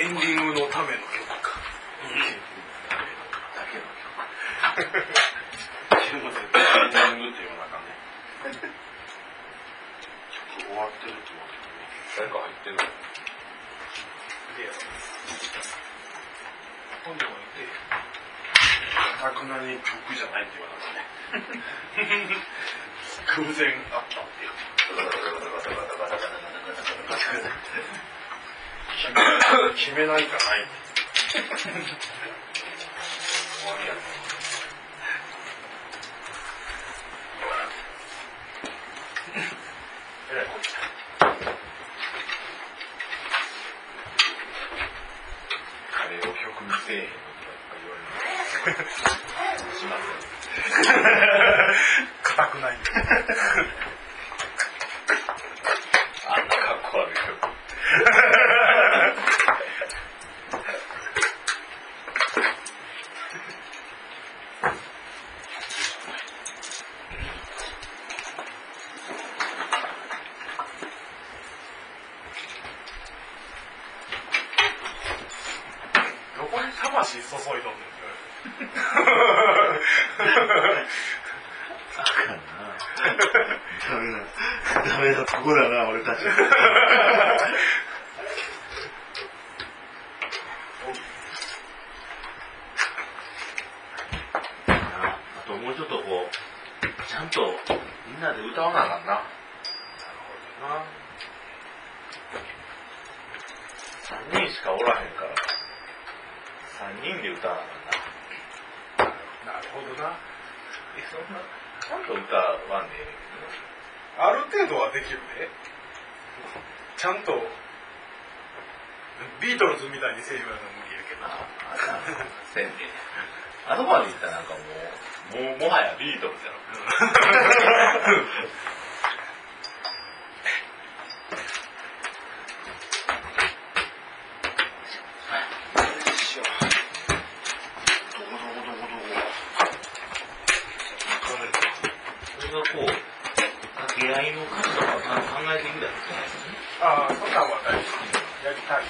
エンディングのための曲か。だけの曲。でも絶対エンディングっていうのがね。曲終わってるってことね。誰か入ってんの？いや、本でも言って、かたくなに曲じゃないって言われたね。偶然あったっていう。決めないかない。終わりやえらいこっちだカレーを曲にせえへんのとか言われる。しません。硬くない。あんな格好悪い曲。どこに魂注いどんねん。ダメだ。ダメだ、ここだな、俺たち。あともうちょっとこう、ちゃんとみんなで歌わなあかんな。なるほどな。3人しかおらへんから、3人で歌わなな。なるほどな。え、そんな、ちゃんと歌わんでええねんある程度はできるね。ちゃんと、ビートルズみたいにせえ言われるの無理やけど。ああ、せんで。あそこまで行ったらなんかもう、もう、もはやビートルズやろ。どこどこどこどこ。それがこう、掛け合いの歌詞とかをちゃんと考えていくだけじゃないですかね。ああ、そんなんは大事。やりたい。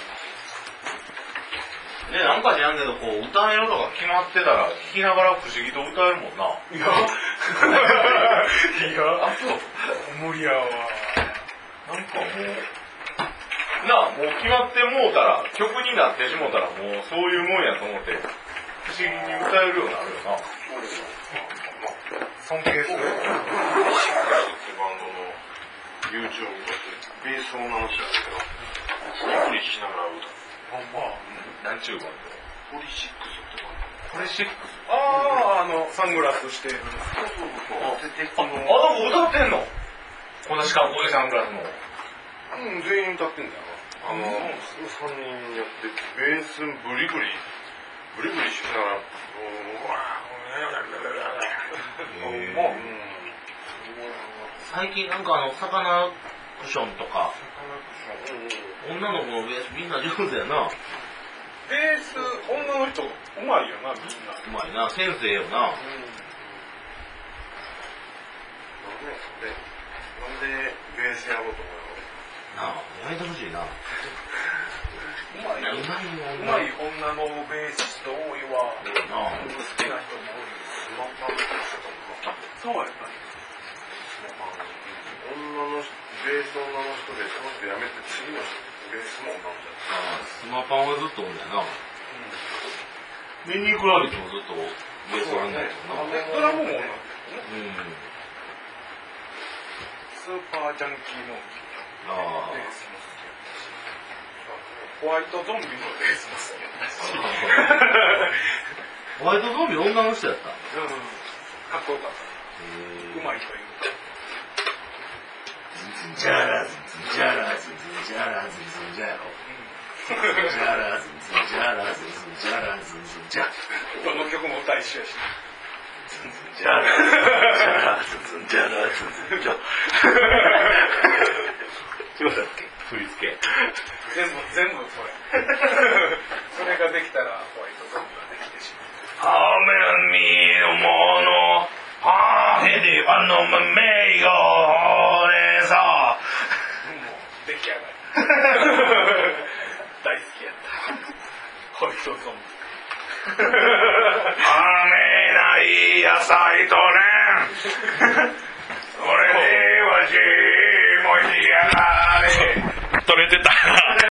ね、なんか知らんけど、こう、歌えるのが決まってたら、聞きながら不思議と歌えるもんな。いや、いや、あ、そう。無理やわ。なんかもう、なあ、もう決まってもうたら、曲になってしもうたら、もうそういうもんやと思って、不思議に歌えるようになるよな。尊敬する。YouTube とベースを直したんだけど、ゆっくりしながら歌う。ほんま。なんちゅうバンポリシックスってバンド。これシックス。ああ、あの、サングラスしてる。そうそうそう。あ、あ歌ってんのこのしかもおじさんグラスの。うん、全員歌ってんだよ。あの、3人やって、ベースブリブリ、ブリブリしながら、うわへーもう、最近なんかあの、サカナクションとか、うん、女の子のベースみんな上手やな。ベース、女の人、うまいよな、みんな。うまいな、先生よな。なんで、なんでベースやろうと思うなあ、やめてほしいな。うまいよ。うまい女のベーシスト多いわ。なあ。好きな人も多い。スマパンとかしたと思う。そうやった。女の人、ベース女の人で、その人辞めて次の人、ベースも女の人スマパンはずっとおんだよな。で、ニークラビッツもずっとベースな。え、ドラムも女のう子ん。スーパージャンキーモンキー。ああベースも好きやったし。ホワイトゾンビのベースも好きやったし。ホワイトゾンビ女の人やった。へうん。かっこよかった。えうまい人いるジャラズズジャラズズジャラズズジャロ。ジャラズズジャラズズジャラズズジャ。どの曲も歌一緒やし。ジャラズンズンジャラズズジャ。どうだっけ振り付け。全部、全部それ。それができたらホワイトゾンビができてしまう。雨見るもの、あへであのめよ、俺さ。もう出来上がり。大好きやった。ソング。雨 ない野菜とねそれでわしもしやがれ 取れてた。